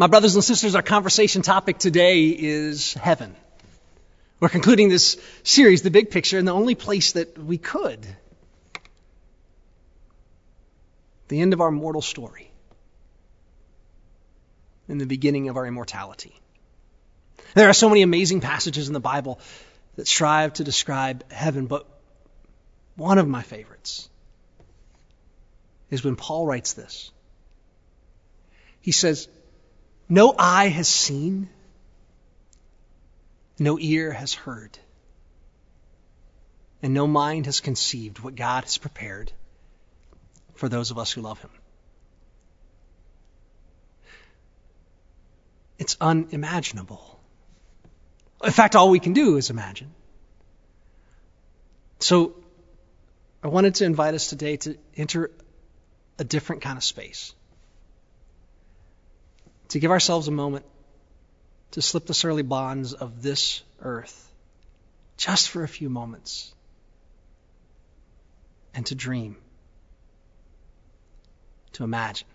My brothers and sisters, our conversation topic today is heaven. We're concluding this series, The Big Picture, in the only place that we could. The end of our mortal story. and the beginning of our immortality. There are so many amazing passages in the Bible that strive to describe heaven, but one of my favorites is when Paul writes this. He says, no eye has seen, no ear has heard, and no mind has conceived what God has prepared for those of us who love Him. It's unimaginable. In fact, all we can do is imagine. So, I wanted to invite us today to enter a different kind of space to give ourselves a moment to slip the surly bonds of this earth just for a few moments and to dream, to imagine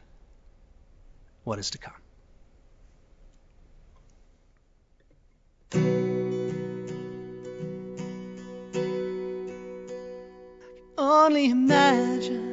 what is to come. only imagine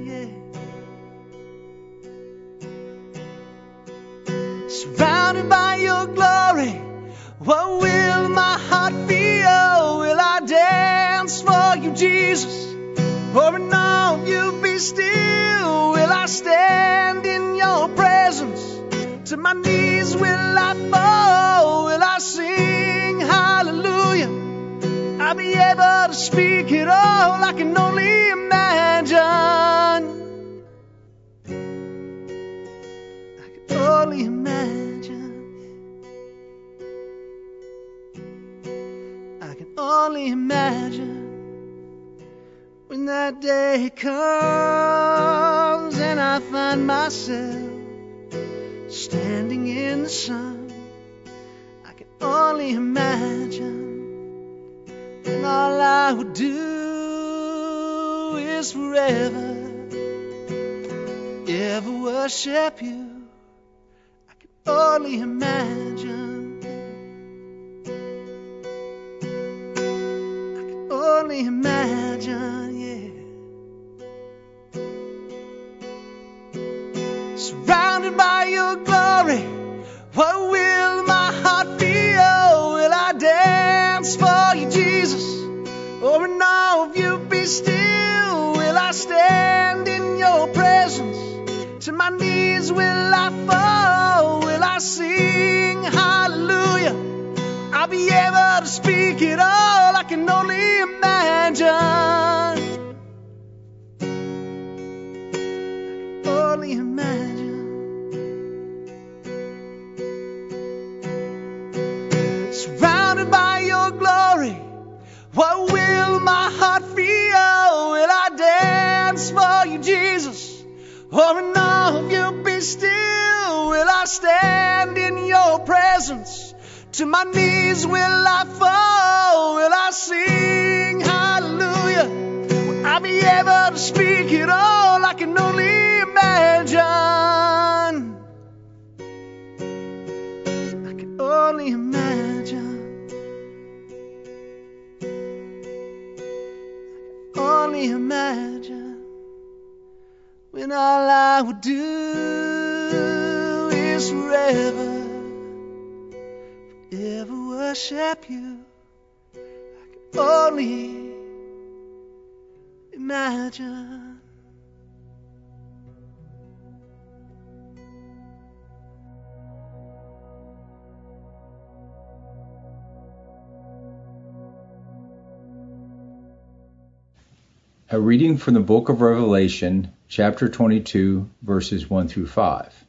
what will my heart feel? Will I dance for you, Jesus? Or in all you be still? Will I stand in your presence? To my knees will I fall? Will I sing hallelujah? I'll be able to speak it all. I can only imagine. I can only imagine. Only imagine when that day comes and I find myself standing in the sun. I can only imagine and all I would do is forever, ever worship you. I can only imagine. Only imagine, yeah. Surrounded by your glory, what will my heart feel? Will I dance for you, Jesus? Or in all of you be still? Will I stand in your presence? To my knees will I fall? Will I sing hallelujah? I'll be able to speak it all. Imagine. I can only imagine. Surrounded by your glory, what will my heart feel? Will I dance for you, Jesus? Or in all you be still? Will I stand in your presence? To my knees will I fall? Will I hallelujah? I be to speak it all? I can only imagine. I can only imagine. I can only imagine when all I would do is forever ever worship you. I can only imagine. A reading from the book of Revelation, chapter 22, verses 1 through 5.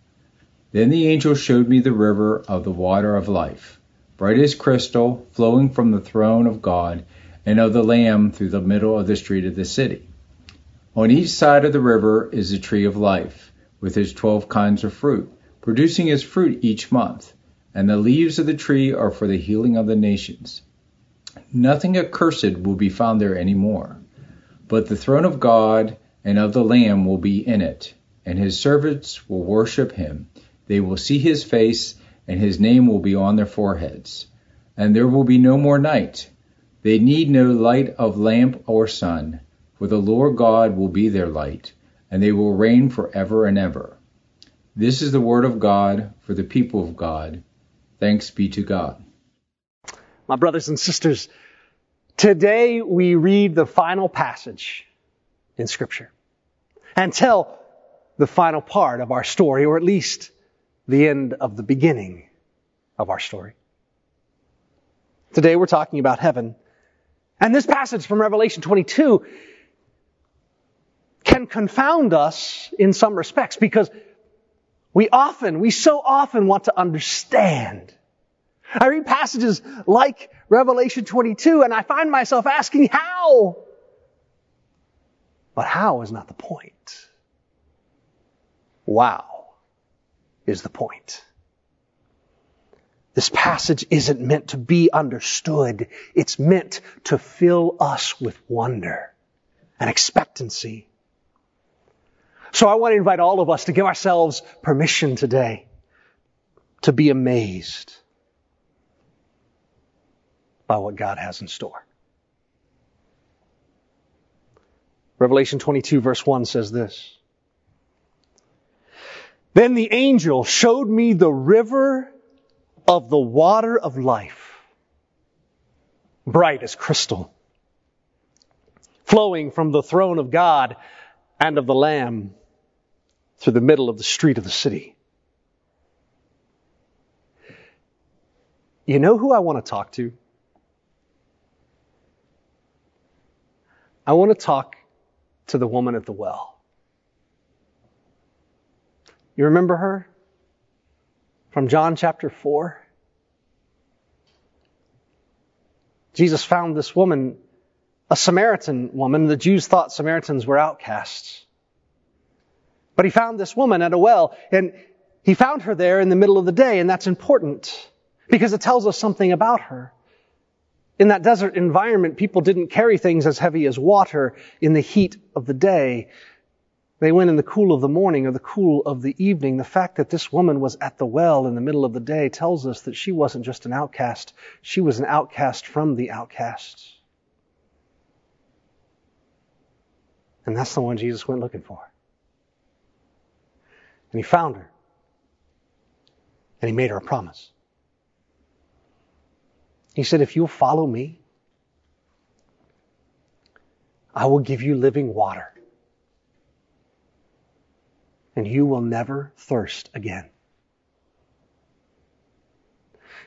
Then the angel showed me the river of the water of life bright as crystal, flowing from the throne of God and of the Lamb through the middle of the street of the city. On each side of the river is the tree of life, with its twelve kinds of fruit, producing its fruit each month, and the leaves of the tree are for the healing of the nations. Nothing accursed will be found there any more, but the throne of God and of the Lamb will be in it, and his servants will worship him. They will see his face, and his name will be on their foreheads. And there will be no more night. They need no light of lamp or sun, for the Lord God will be their light, and they will reign forever and ever. This is the word of God for the people of God. Thanks be to God. My brothers and sisters, today we read the final passage in Scripture and tell the final part of our story, or at least the end of the beginning of our story. Today we're talking about heaven. And this passage from Revelation 22 can confound us in some respects because we often, we so often want to understand. I read passages like Revelation 22 and I find myself asking how? But how is not the point. Wow is the point. This passage isn't meant to be understood. It's meant to fill us with wonder and expectancy. So I want to invite all of us to give ourselves permission today to be amazed by what God has in store. Revelation 22 verse 1 says this. Then the angel showed me the river of the water of life, bright as crystal, flowing from the throne of God and of the Lamb through the middle of the street of the city. You know who I want to talk to? I want to talk to the woman at the well. You remember her? From John chapter 4? Jesus found this woman, a Samaritan woman. The Jews thought Samaritans were outcasts. But he found this woman at a well, and he found her there in the middle of the day, and that's important because it tells us something about her. In that desert environment, people didn't carry things as heavy as water in the heat of the day. They went in the cool of the morning or the cool of the evening. The fact that this woman was at the well in the middle of the day tells us that she wasn't just an outcast, she was an outcast from the outcasts. And that's the one Jesus went looking for. And he found her. And he made her a promise. He said, If you'll follow me, I will give you living water and you will never thirst again.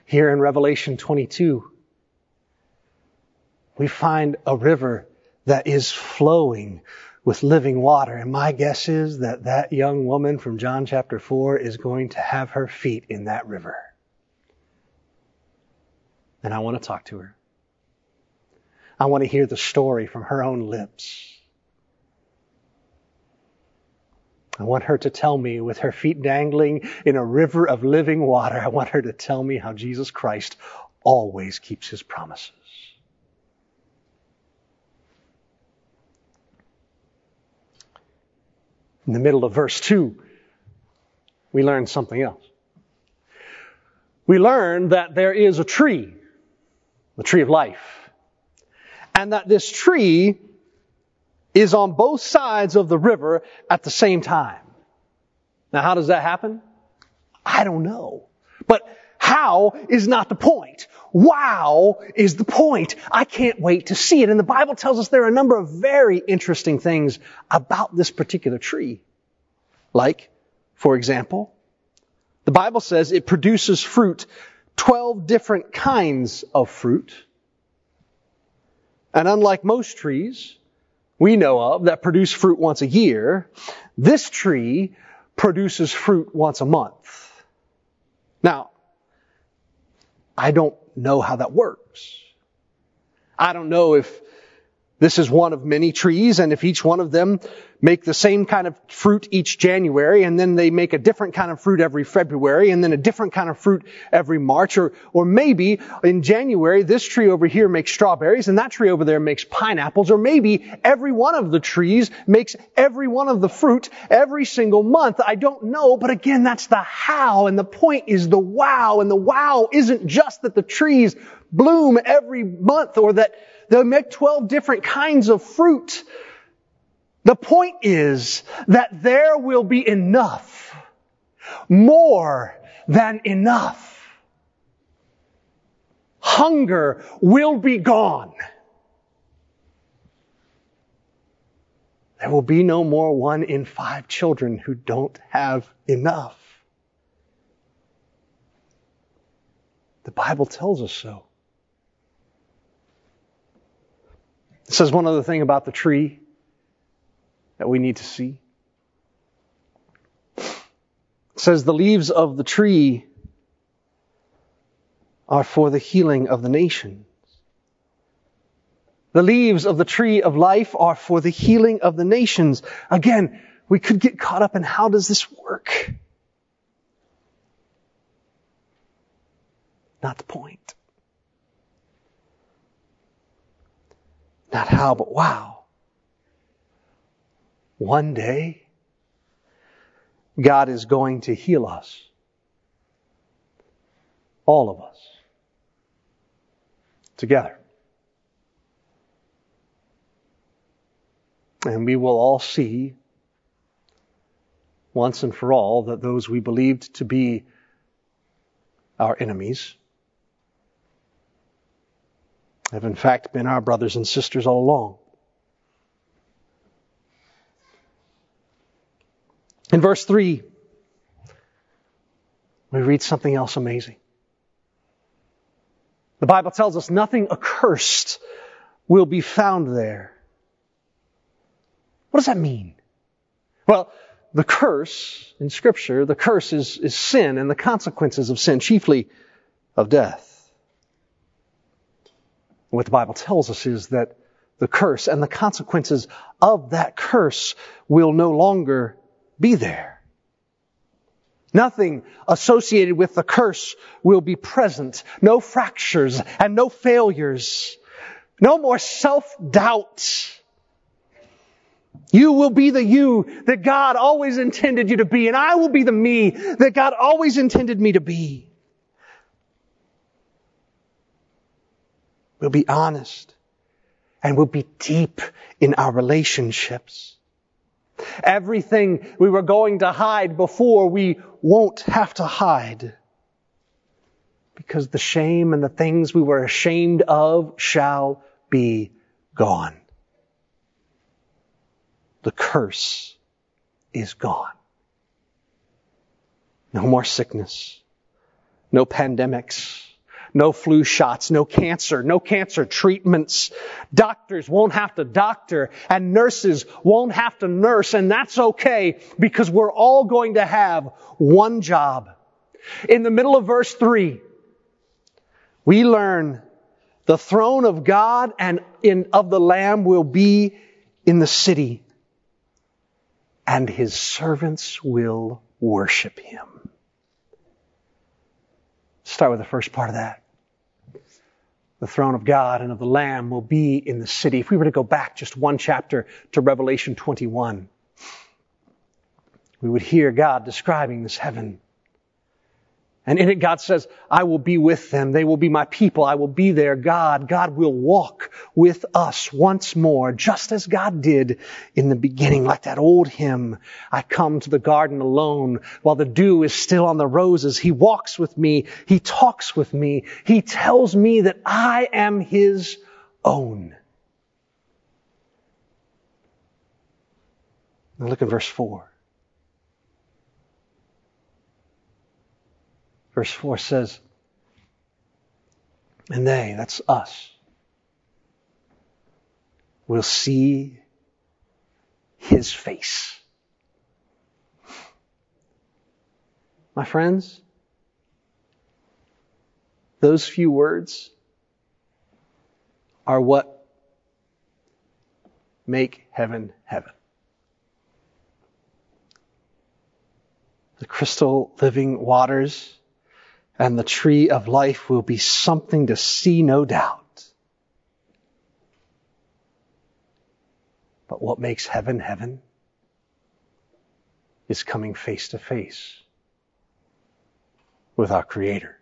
Here in Revelation 22, we find a river that is flowing with living water. And my guess is that that young woman from John chapter 4 is going to have her feet in that river. And I want to talk to her. I want to hear the story from her own lips. I want her to tell me with her feet dangling in a river of living water, I want her to tell me how Jesus Christ always keeps his promises. In the middle of verse 2, we learn something else. We learn that there is a tree, the tree of life, and that this tree is on both sides of the river at the same time. Now, how does that happen? I don't know. But how is not the point. Wow is the point. I can't wait to see it. And the Bible tells us there are a number of very interesting things about this particular tree. Like, for example, the Bible says it produces fruit, 12 different kinds of fruit. And unlike most trees, we know of that produce fruit once a year. This tree produces fruit once a month. Now, I don't know how that works. I don't know if this is one of many trees, and if each one of them make the same kind of fruit each January, and then they make a different kind of fruit every February, and then a different kind of fruit every March, or, or maybe in January, this tree over here makes strawberries, and that tree over there makes pineapples, or maybe every one of the trees makes every one of the fruit every single month. I don't know, but again, that's the how, and the point is the wow, and the wow isn't just that the trees bloom every month, or that They'll make 12 different kinds of fruit. The point is that there will be enough. More than enough. Hunger will be gone. There will be no more one in five children who don't have enough. The Bible tells us so. It says one other thing about the tree that we need to see. It says the leaves of the tree are for the healing of the nations. The leaves of the tree of life are for the healing of the nations. Again, we could get caught up in how does this work? Not the point. Not how, but wow. One day, God is going to heal us. All of us. Together. And we will all see once and for all that those we believed to be our enemies have in fact been our brothers and sisters all along. In verse 3, we read something else amazing. The Bible tells us nothing accursed will be found there. What does that mean? Well, the curse in Scripture, the curse is, is sin and the consequences of sin, chiefly of death. What the Bible tells us is that the curse and the consequences of that curse will no longer be there. Nothing associated with the curse will be present. No fractures and no failures. No more self-doubt. You will be the you that God always intended you to be, and I will be the me that God always intended me to be. We'll be honest. And we'll be deep in our relationships. Everything we were going to hide before, we won't have to hide. Because the shame and the things we were ashamed of shall be gone. The curse is gone. No more sickness. No pandemics no flu shots, no cancer, no cancer treatments. Doctors won't have to doctor and nurses won't have to nurse and that's okay because we're all going to have one job. In the middle of verse three, we learn the throne of God and in, of the Lamb will be in the city and his servants will worship him. Start with the first part of that the throne of God and of the Lamb will be in the city. If we were to go back just one chapter to Revelation 21, we would hear God describing this heaven. And in it, God says, I will be with them. They will be my people. I will be their God. God will walk with us once more, just as God did in the beginning, like that old hymn. I come to the garden alone while the dew is still on the roses. He walks with me. He talks with me. He tells me that I am His own. Now look at verse 4. Verse 4 says, and they, that's us, will see his face. My friends, those few words are what make heaven heaven. The crystal living waters and the tree of life will be something to see, no doubt. But what makes heaven heaven is coming face to face with our Creator.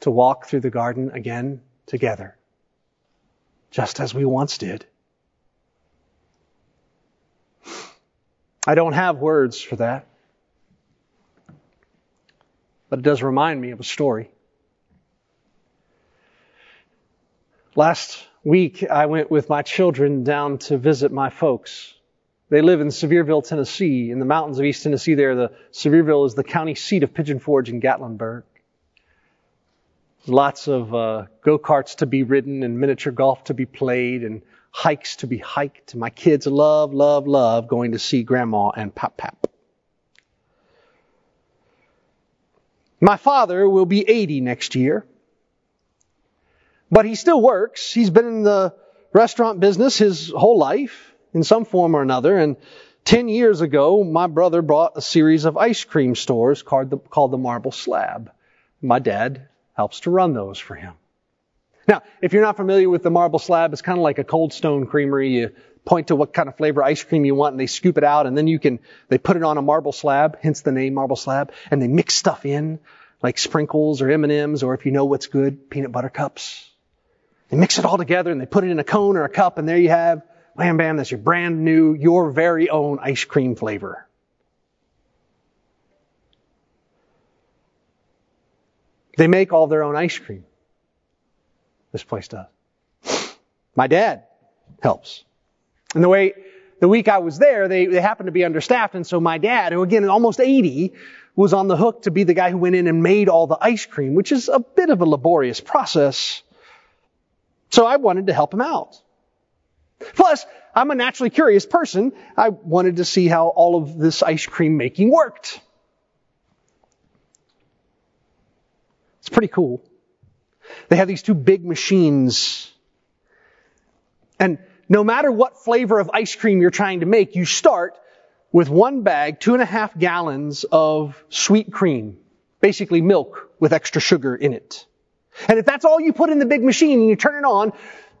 To walk through the garden again together, just as we once did. I don't have words for that, but it does remind me of a story. Last week, I went with my children down to visit my folks. They live in Sevierville, Tennessee, in the mountains of East Tennessee. There, the Sevierville is the county seat of Pigeon Forge and Gatlinburg. Lots of uh, go karts to be ridden and miniature golf to be played and hikes to be hiked. My kids love, love, love going to see Grandma and Pop Pap. My father will be 80 next year. But he still works. He's been in the restaurant business his whole life in some form or another. And 10 years ago, my brother bought a series of ice cream stores called the, called the Marble Slab. My dad helps to run those for him. Now, if you're not familiar with the Marble Slab, it's kind of like a cold stone creamery. You point to what kind of flavor ice cream you want and they scoop it out and then you can, they put it on a marble slab, hence the name marble slab, and they mix stuff in like sprinkles or M&Ms or if you know what's good, peanut butter cups. They mix it all together and they put it in a cone or a cup and there you have, wham bam, that's your brand new, your very own ice cream flavor. They make all their own ice cream. This place does. My dad helps. And the way, the week I was there, they, they happened to be understaffed, and so my dad, who again almost 80, was on the hook to be the guy who went in and made all the ice cream, which is a bit of a laborious process. So I wanted to help him out. Plus, I'm a naturally curious person. I wanted to see how all of this ice cream making worked. It's pretty cool. They have these two big machines. And no matter what flavor of ice cream you're trying to make, you start with one bag, two and a half gallons of sweet cream. Basically milk with extra sugar in it. And if that's all you put in the big machine and you turn it on,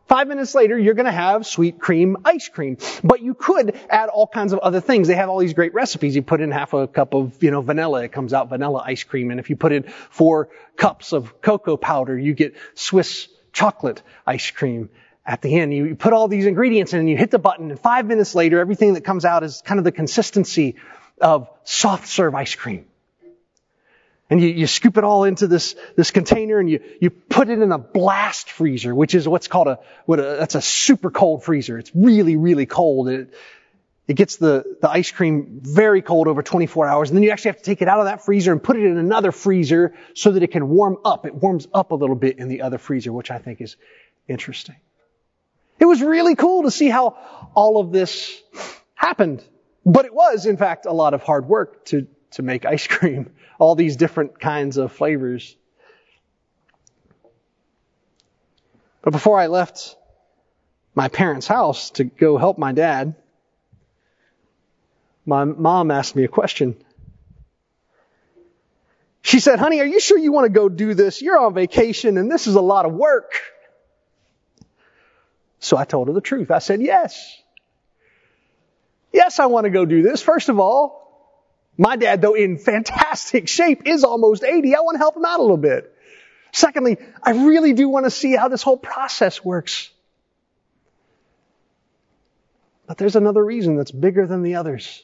Five minutes later, you're going to have sweet cream ice cream. But you could add all kinds of other things. They have all these great recipes. You put in half a cup of, you know, vanilla. It comes out vanilla ice cream. And if you put in four cups of cocoa powder, you get Swiss chocolate ice cream at the end. You put all these ingredients in and you hit the button and five minutes later, everything that comes out is kind of the consistency of soft serve ice cream. And you, you scoop it all into this, this container and you, you put it in a blast freezer, which is what's called a, what a, that's a super cold freezer. It's really, really cold. It, it gets the, the ice cream very cold over 24 hours. And then you actually have to take it out of that freezer and put it in another freezer so that it can warm up. It warms up a little bit in the other freezer, which I think is interesting. It was really cool to see how all of this happened. But it was, in fact, a lot of hard work to, to make ice cream all these different kinds of flavors. But before I left my parents' house to go help my dad, my mom asked me a question. She said, honey, are you sure you want to go do this? You're on vacation and this is a lot of work. So I told her the truth. I said, yes. Yes, I want to go do this. First of all, my dad, though in fantastic shape, is almost 80. I want to help him out a little bit. Secondly, I really do want to see how this whole process works. But there's another reason that's bigger than the others.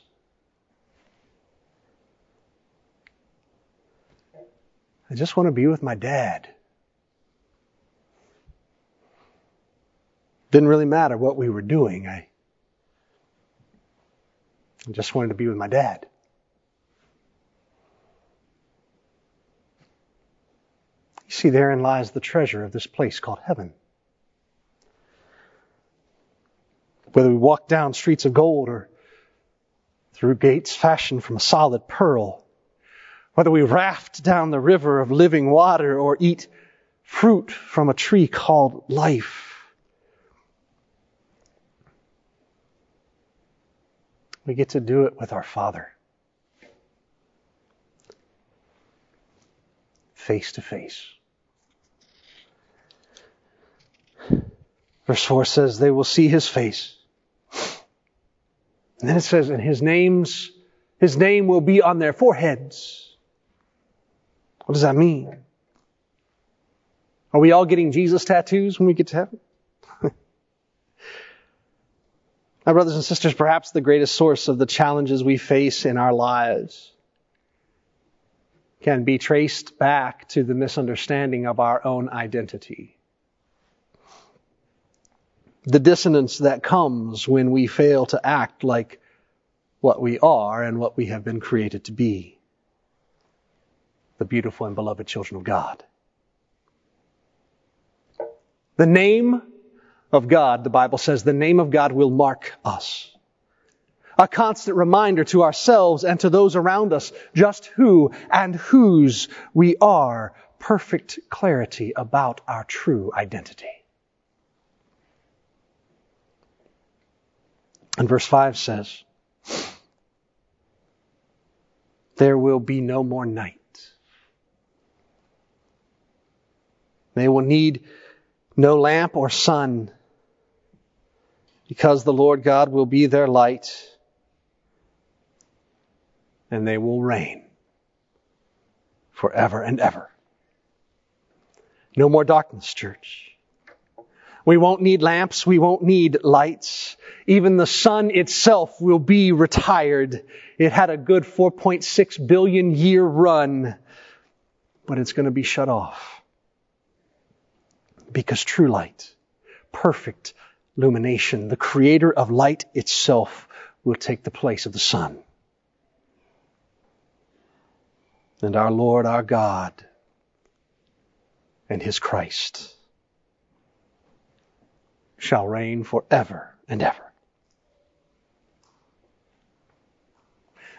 I just want to be with my dad. Didn't really matter what we were doing. I just wanted to be with my dad. You see, therein lies the treasure of this place called heaven. Whether we walk down streets of gold or through gates fashioned from a solid pearl, whether we raft down the river of living water or eat fruit from a tree called life. We get to do it with our Father. Face to face. Verse 4 says, they will see his face. And then it says, and his name's, his name will be on their foreheads. What does that mean? Are we all getting Jesus tattoos when we get to heaven? My brothers and sisters, perhaps the greatest source of the challenges we face in our lives can be traced back to the misunderstanding of our own identity. The dissonance that comes when we fail to act like what we are and what we have been created to be. The beautiful and beloved children of God. The name of God, the Bible says, the name of God will mark us. A constant reminder to ourselves and to those around us just who and whose we are. Perfect clarity about our true identity. And verse 5 says, There will be no more night. They will need no lamp or sun, because the Lord God will be their light, and they will reign forever and ever. No more darkness, church. We won't need lamps. We won't need lights. Even the sun itself will be retired. It had a good 4.6 billion year run, but it's going to be shut off. Because true light, perfect illumination, the creator of light itself will take the place of the sun. And our Lord, our God, and His Christ shall reign forever and ever.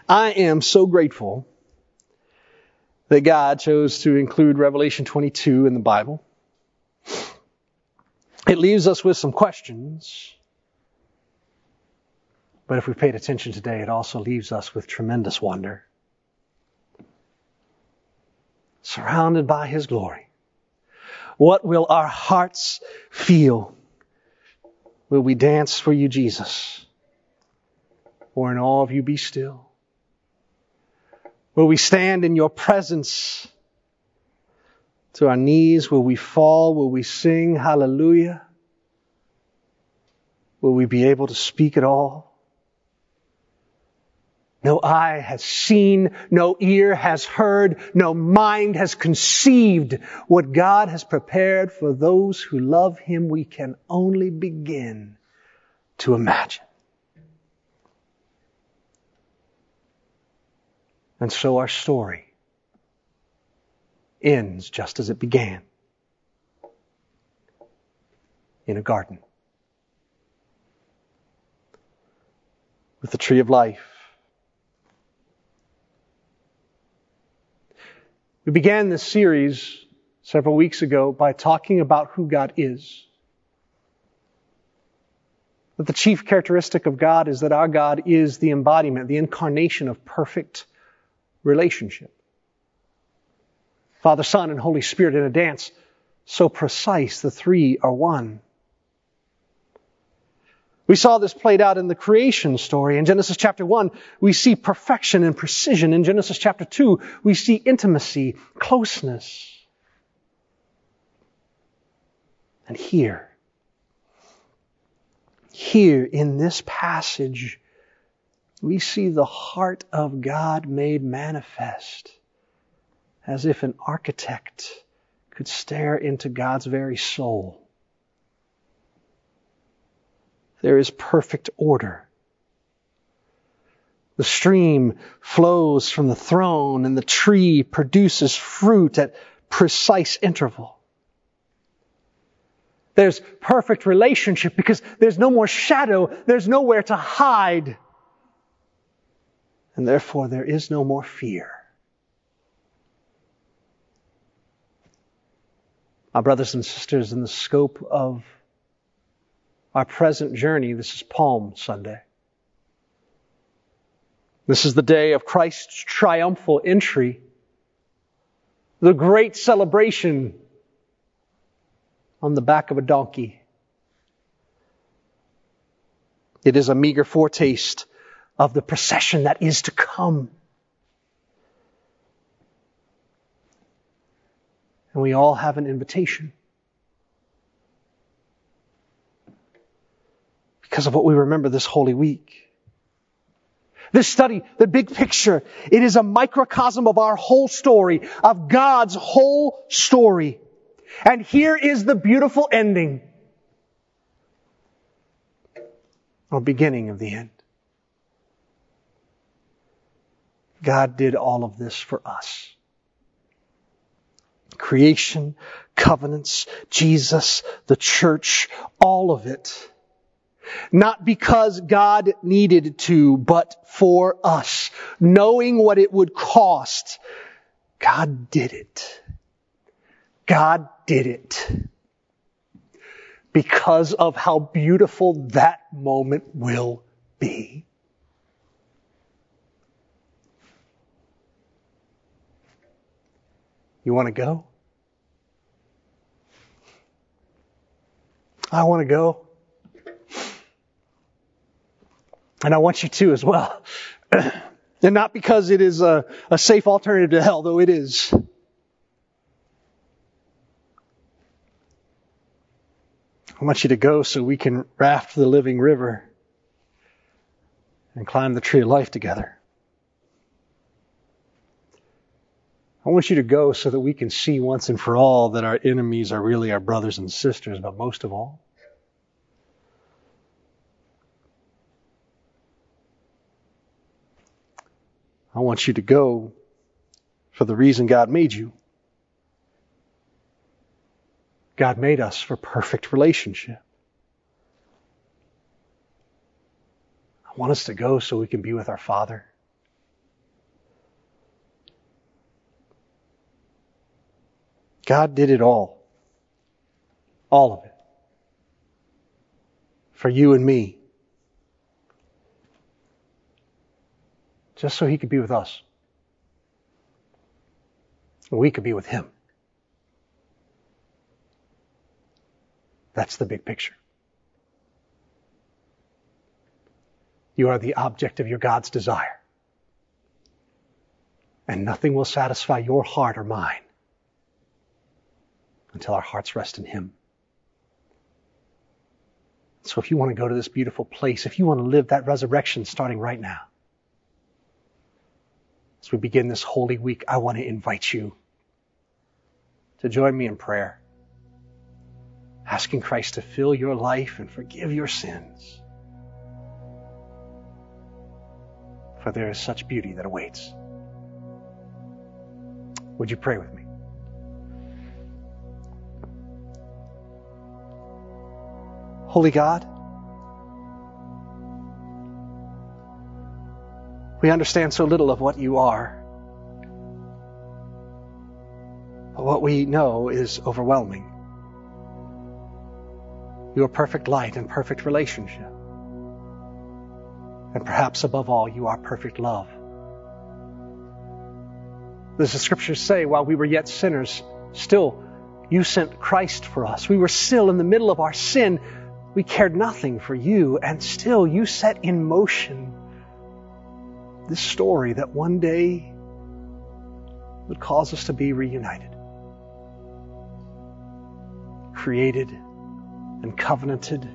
I am so grateful that God chose to include Revelation 22 in the Bible. It leaves us with some questions. But if we paid attention today, it also leaves us with tremendous wonder. Surrounded by His glory. What will our hearts feel? Will we dance for you, Jesus? Or in all of you be still? Will we stand in your presence to our knees? Will we fall? Will we sing hallelujah? Will we be able to speak at all? No eye has seen, no ear has heard, no mind has conceived what God has prepared for those who love Him. We can only begin to imagine. And so our story ends just as it began in a garden with the tree of life. We began this series several weeks ago by talking about who God is. That the chief characteristic of God is that our God is the embodiment, the incarnation of perfect relationship. Father, Son, and Holy Spirit in a dance so precise, the three are one. We saw this played out in the creation story. In Genesis chapter 1, we see perfection and precision. In Genesis chapter 2, we see intimacy, closeness. And here, here in this passage, we see the heart of God made manifest as if an architect could stare into God's very soul. There is perfect order. The stream flows from the throne and the tree produces fruit at precise interval. There's perfect relationship because there's no more shadow, there's nowhere to hide. And therefore there is no more fear. Our brothers and sisters, in the scope of our present journey, this is Palm Sunday. This is the day of Christ's triumphal entry, the great celebration on the back of a donkey. It is a meager foretaste of the procession that is to come. And we all have an invitation. Because of what we remember this Holy Week. This study, the big picture, it is a microcosm of our whole story, of God's whole story. And here is the beautiful ending. Or beginning of the end. God did all of this for us. Creation, covenants, Jesus, the church, all of it. Not because God needed to, but for us. Knowing what it would cost. God did it. God did it. Because of how beautiful that moment will be. You want to go? I want to go. And I want you to as well. and not because it is a, a safe alternative to hell, though it is. I want you to go so we can raft the living river and climb the tree of life together. I want you to go so that we can see once and for all that our enemies are really our brothers and sisters, but most of all, I want you to go for the reason God made you. God made us for perfect relationship. I want us to go so we can be with our Father. God did it all. All of it. For you and me. Just so He could be with us. And we could be with Him. That's the big picture. You are the object of your God's desire. And nothing will satisfy your heart or mine until our hearts rest in Him. So if you want to go to this beautiful place, if you want to live that resurrection starting right now, as we begin this holy week, I want to invite you to join me in prayer, asking Christ to fill your life and forgive your sins. For there is such beauty that awaits. Would you pray with me? Holy God, we understand so little of what you are. But what we know is overwhelming. You are perfect light and perfect relationship. And perhaps above all, you are perfect love. As the scriptures say, while we were yet sinners, still you sent Christ for us. We were still in the middle of our sin, we cared nothing for you, and still you set in motion this story that one day would cause us to be reunited. Created and covenanted.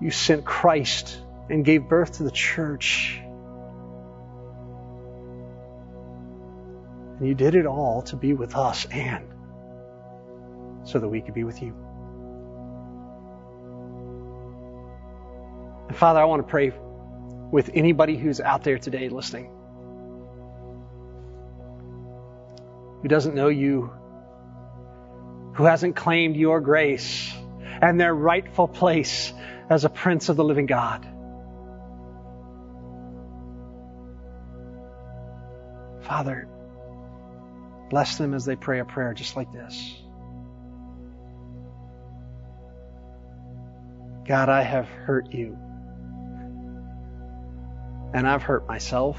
You sent Christ and gave birth to the church. And you did it all to be with us and so that we could be with you. And Father, I want to pray with anybody who's out there today listening who doesn't know you, who hasn't claimed your grace and their rightful place as a prince of the living God. Father, bless them as they pray a prayer just like this. God, I have hurt you. And I've hurt myself.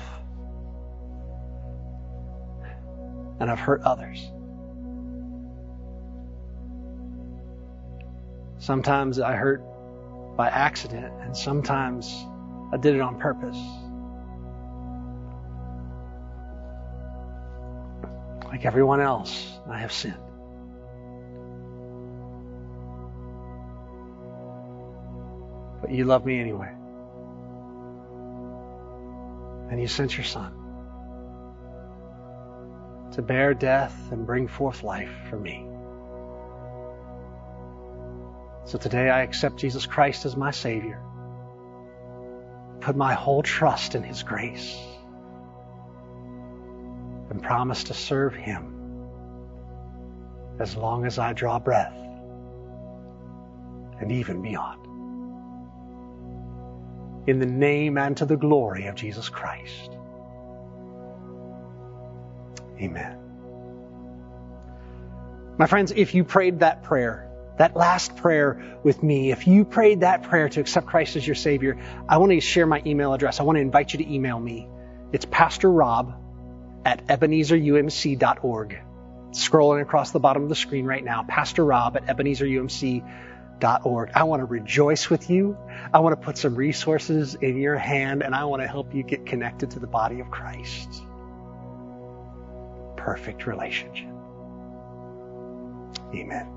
And I've hurt others. Sometimes I hurt by accident, and sometimes I did it on purpose. Like everyone else, I have sinned. But you love me anyway. And you sent your son to bear death and bring forth life for me. So today I accept Jesus Christ as my Savior. Put my whole trust in His grace and promise to serve Him as long as I draw breath and even beyond. In the name and to the glory of Jesus Christ. Amen. My friends, if you prayed that prayer, that last prayer with me, if you prayed that prayer to accept Christ as your Savior, I want to share my email address. I want to invite you to email me. It's Pastor Rob at ebenezerumc.org. Scrolling across the bottom of the screen right now, Pastor Rob at ebenezerumc.org. I want to rejoice with you. I want to put some resources in your hand, and I want to help you get connected to the body of Christ. Perfect relationship. Amen.